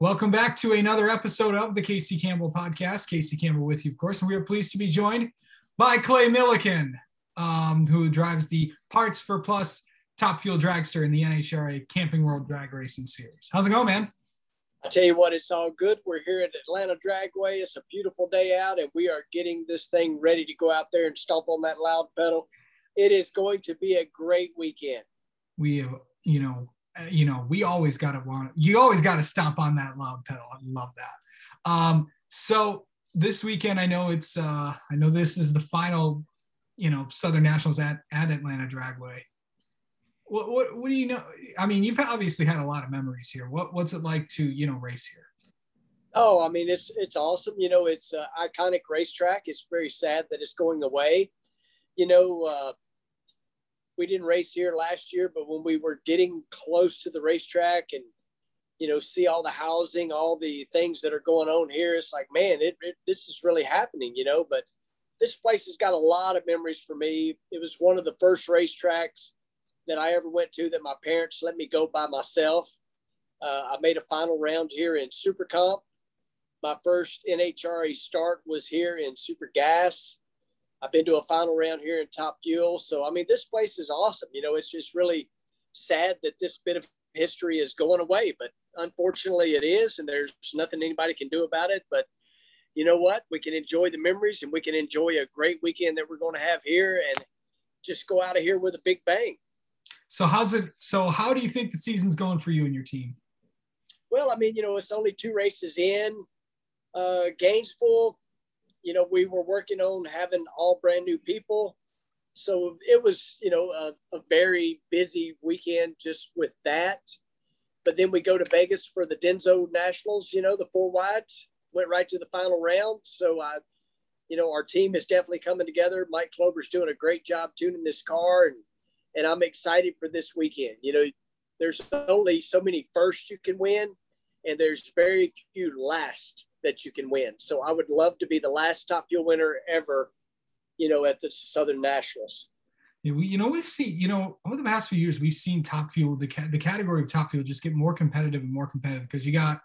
Welcome back to another episode of the Casey Campbell podcast. Casey Campbell with you, of course, and we are pleased to be joined by Clay Millican, um, who drives the Parts for Plus Top Fuel Dragster in the NHRA Camping World Drag Racing Series. How's it going, man? I tell you what, it's all good. We're here at Atlanta Dragway. It's a beautiful day out, and we are getting this thing ready to go out there and stomp on that loud pedal. It is going to be a great weekend. We have, you know, you know, we always got to want, you always got to stomp on that loud pedal. I love that. Um, so this weekend, I know it's, uh, I know this is the final, you know, Southern Nationals at, at Atlanta Dragway. What, what, what do you know? I mean, you've obviously had a lot of memories here. What, what's it like to, you know, race here? Oh, I mean, it's, it's awesome. You know, it's an iconic racetrack. It's very sad that it's going away. You know, uh, we didn't race here last year, but when we were getting close to the racetrack and you know see all the housing, all the things that are going on here, it's like man, it, it, this is really happening, you know. But this place has got a lot of memories for me. It was one of the first racetracks that I ever went to that my parents let me go by myself. Uh, I made a final round here in Super Comp. My first NHRA start was here in Super Gas. I've been to a final round here in Top Fuel. So, I mean, this place is awesome. You know, it's just really sad that this bit of history is going away, but unfortunately it is, and there's nothing anybody can do about it. But you know what? We can enjoy the memories and we can enjoy a great weekend that we're going to have here and just go out of here with a big bang. So, how's it? So, how do you think the season's going for you and your team? Well, I mean, you know, it's only two races in. Uh, Gainesville, you know, we were working on having all brand new people. So it was, you know, a, a very busy weekend just with that. But then we go to Vegas for the Denso Nationals, you know, the four wides went right to the final round. So I, you know, our team is definitely coming together. Mike Kloeber's doing a great job tuning this car and and I'm excited for this weekend. You know, there's only so many firsts you can win, and there's very few last that you can win. So I would love to be the last Top Fuel winner ever, you know, at the Southern Nationals. You know, we've seen, you know, over the past few years, we've seen Top Fuel, the, the category of Top Fuel just get more competitive and more competitive because you got,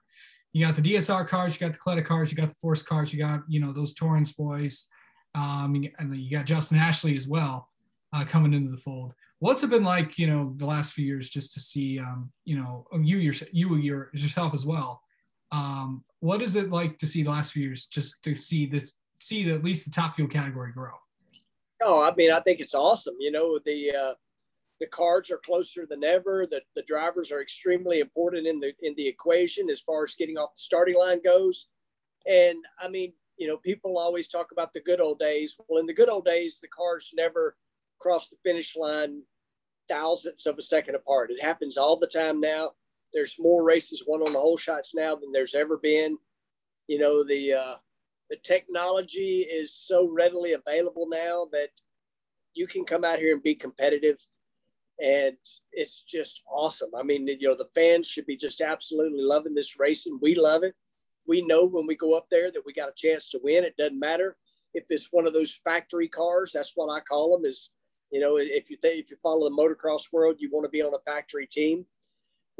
you got the DSR cars, you got the Kalitta cars, you got the Force cars, you got, you know, those Torrence boys, um, and then you got Justin Ashley as well uh, coming into the fold. What's it been like, you know, the last few years just to see, um, you know, you, your, you yourself as well, um, what is it like to see the last few years just to see this see the, at least the top fuel category grow? Oh i mean i think it's awesome. You know the uh, the cars are closer than ever. The, the drivers are extremely important in the in the equation as far as getting off the starting line goes. And i mean you know people always talk about the good old days. Well in the good old days the cars never crossed the finish line thousandths of a second apart. It happens all the time now there's more races won on the hole shots now than there's ever been. You know, the uh, the technology is so readily available now that you can come out here and be competitive and it's just awesome. I mean, you know, the fans should be just absolutely loving this racing. We love it. We know when we go up there that we got a chance to win. It doesn't matter if it's one of those factory cars. That's what I call them. Is you know, if you think if you follow the motocross world, you want to be on a factory team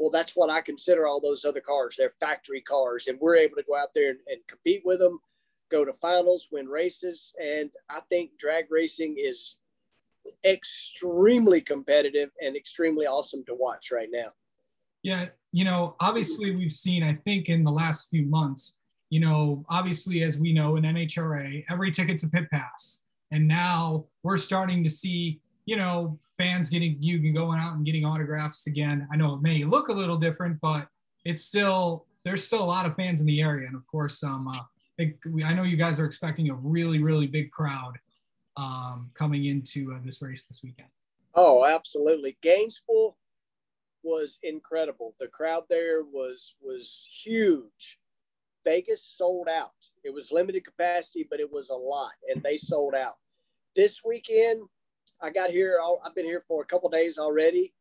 well, that's what I consider all those other cars. They're factory cars, and we're able to go out there and, and compete with them, go to finals, win races. And I think drag racing is extremely competitive and extremely awesome to watch right now. Yeah, you know, obviously we've seen, I think, in the last few months, you know, obviously as we know in NHRA, every ticket's a pit pass, and now we're starting to see, you know, fans getting you can going out and getting autographs again. I know it may look a little different, but it's still there's still a lot of fans in the area, and of course, um, uh, I know you guys are expecting a really really big crowd um, coming into uh, this race this weekend. Oh, absolutely! Gainesville was incredible. The crowd there was was huge. Vegas sold out. It was limited capacity, but it was a lot, and they sold out. This weekend, I got here. I've been here for a couple days already.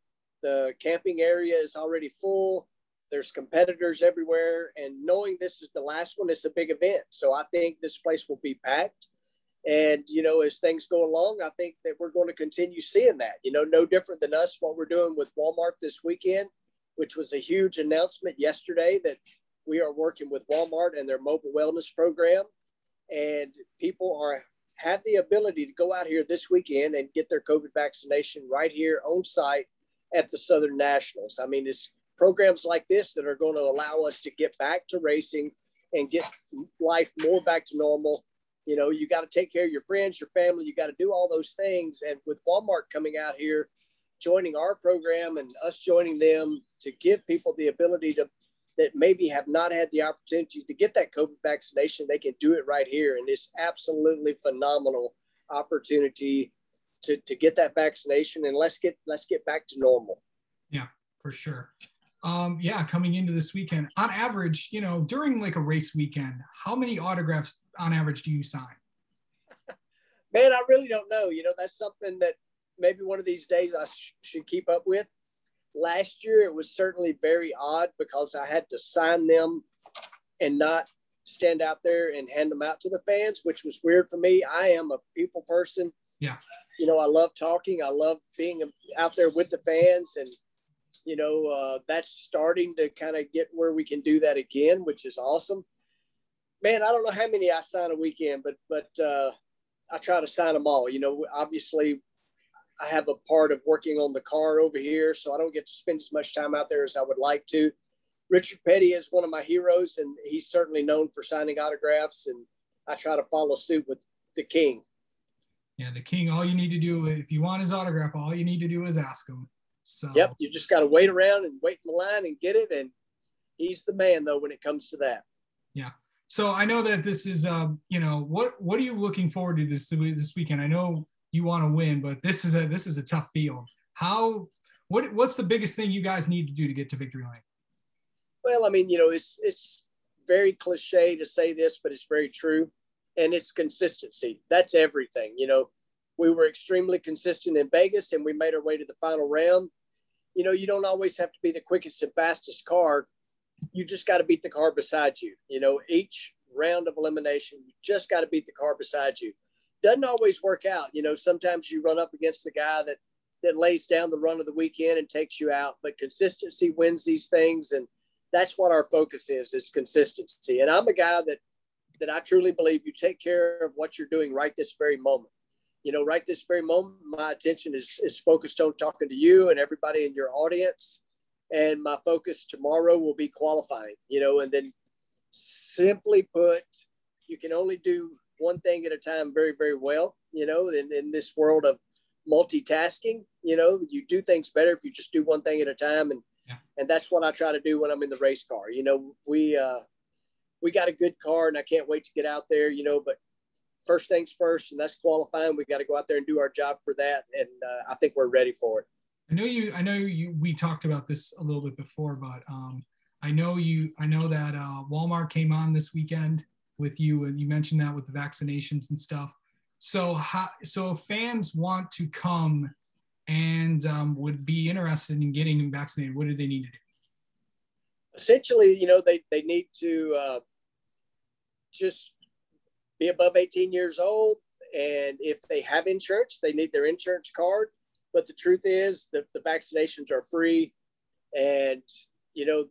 The camping area is already full. There's competitors everywhere, and knowing this is the last one, it's a big event. So I think this place will be packed. And you know, as things go along, I think that we're going to continue seeing that. You know, no different than us. What we're doing with Walmart this weekend, which was a huge announcement yesterday that we are working with Walmart and their mobile wellness program, and people are have the ability to go out here this weekend and get their COVID vaccination right here on site at the Southern Nationals. I mean, it's programs like this that are going to allow us to get back to racing and get life more back to normal. You know, you got to take care of your friends, your family, you got to do all those things. And with Walmart coming out here, joining our program and us joining them to give people the ability to that maybe have not had the opportunity to get that COVID vaccination, they can do it right here. And it's absolutely phenomenal opportunity to, to get that vaccination and let's get let's get back to normal. Yeah, for sure. Um, yeah, coming into this weekend, on average, you know, during like a race weekend, how many autographs on average do you sign? Man, I really don't know. You know, that's something that maybe one of these days I sh- should keep up with. Last year, it was certainly very odd because I had to sign them and not stand out there and hand them out to the fans, which was weird for me. I am a people person. Yeah. You know, I love talking. I love being out there with the fans. And, you know, uh, that's starting to kind of get where we can do that again, which is awesome. Man, I don't know how many I sign a weekend, but, but, uh, I try to sign them all. You know, obviously I have a part of working on the car over here, so I don't get to spend as much time out there as I would like to. Richard Petty is one of my heroes, and he's certainly known for signing autographs. And I try to follow suit with the King. Yeah, the King. All you need to do, if you want his autograph, all you need to do is ask him. So. Yep, you just got to wait around and wait in the line and get it. And he's the man, though, when it comes to that. Yeah. So I know that this is, um, you know, what what are you looking forward to this this weekend? I know you want to win, but this is a this is a tough field. How what what's the biggest thing you guys need to do to get to victory lane? Well, I mean, you know, it's it's very cliche to say this, but it's very true, and it's consistency. That's everything. You know, we were extremely consistent in Vegas, and we made our way to the final round. You know, you don't always have to be the quickest and fastest car. You just got to beat the car beside you. You know, each round of elimination, you just got to beat the car beside you doesn't always work out. You know, sometimes you run up against the guy that that lays down the run of the weekend and takes you out, but consistency wins these things, and that's what our focus is: is consistency. And I'm a guy that that I truly believe you take care of what you're doing right this very moment. You know, right this very moment, my attention is is focused on talking to you and everybody in your audience, and my focus tomorrow will be qualifying. You know, and then simply put, you can only do one thing at a time very, very well. You know, in, in this world of multitasking, you know, you do things better if you just do one thing at a time. And yeah. and that's what I try to do when I'm in the race car. You know, we uh we got a good car and I can't wait to get out there, you know, but first things first, and that's qualifying. We got to go out there and do our job for that. And uh, I think we're ready for it. I know you, I know you, we talked about this a little bit before, but um, I know you, I know that uh, Walmart came on this weekend with you, and you mentioned that with the vaccinations and stuff. So, how, so fans want to come and um, would be interested in getting vaccinated, what do they need to do? Essentially, you know, they, they need to uh, just be above 18 years old. And if they have insurance, they need their insurance card. But the truth is that the vaccinations are free. And, you know,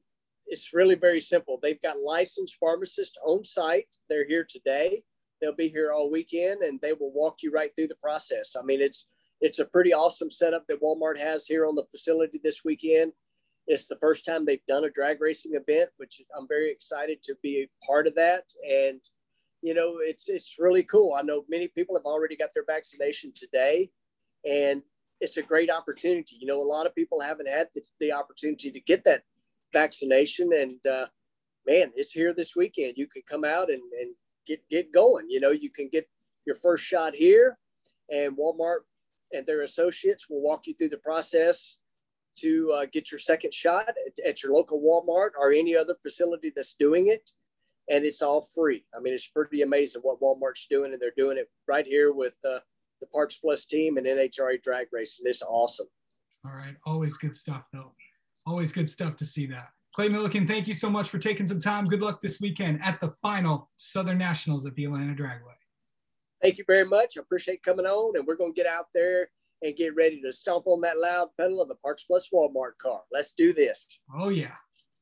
it's really very simple. They've got licensed pharmacists on site. They're here today. They'll be here all weekend and they will walk you right through the process. I mean, it's it's a pretty awesome setup that Walmart has here on the facility this weekend. It's the first time they've done a drag racing event, which I'm very excited to be a part of that. And you know, it's it's really cool. I know many people have already got their vaccination today, and it's a great opportunity. You know, a lot of people haven't had the, the opportunity to get that vaccination. And uh, man, it's here this weekend. You can come out and, and get get going. You know, you can get your first shot here, and Walmart and their associates will walk you through the process to uh, get your second shot at, at, your local Walmart or any other facility that's doing it. And it's all free. I mean, it's pretty amazing what Walmart's doing, and they're doing it right here with uh, the Parts Plus team and NHRA Drag Racing. It's awesome. All right, always good stuff, though. Always good stuff to see that. Clay Millican, thank you so much for taking some time. Good luck this weekend at the final Southern Nationals at the Atlanta Dragway. Thank you very much. I appreciate coming on, and we're going to get out there and get ready to stomp on that loud pedal of the Parts Plus Walmart car. Let's do this. Oh, yeah.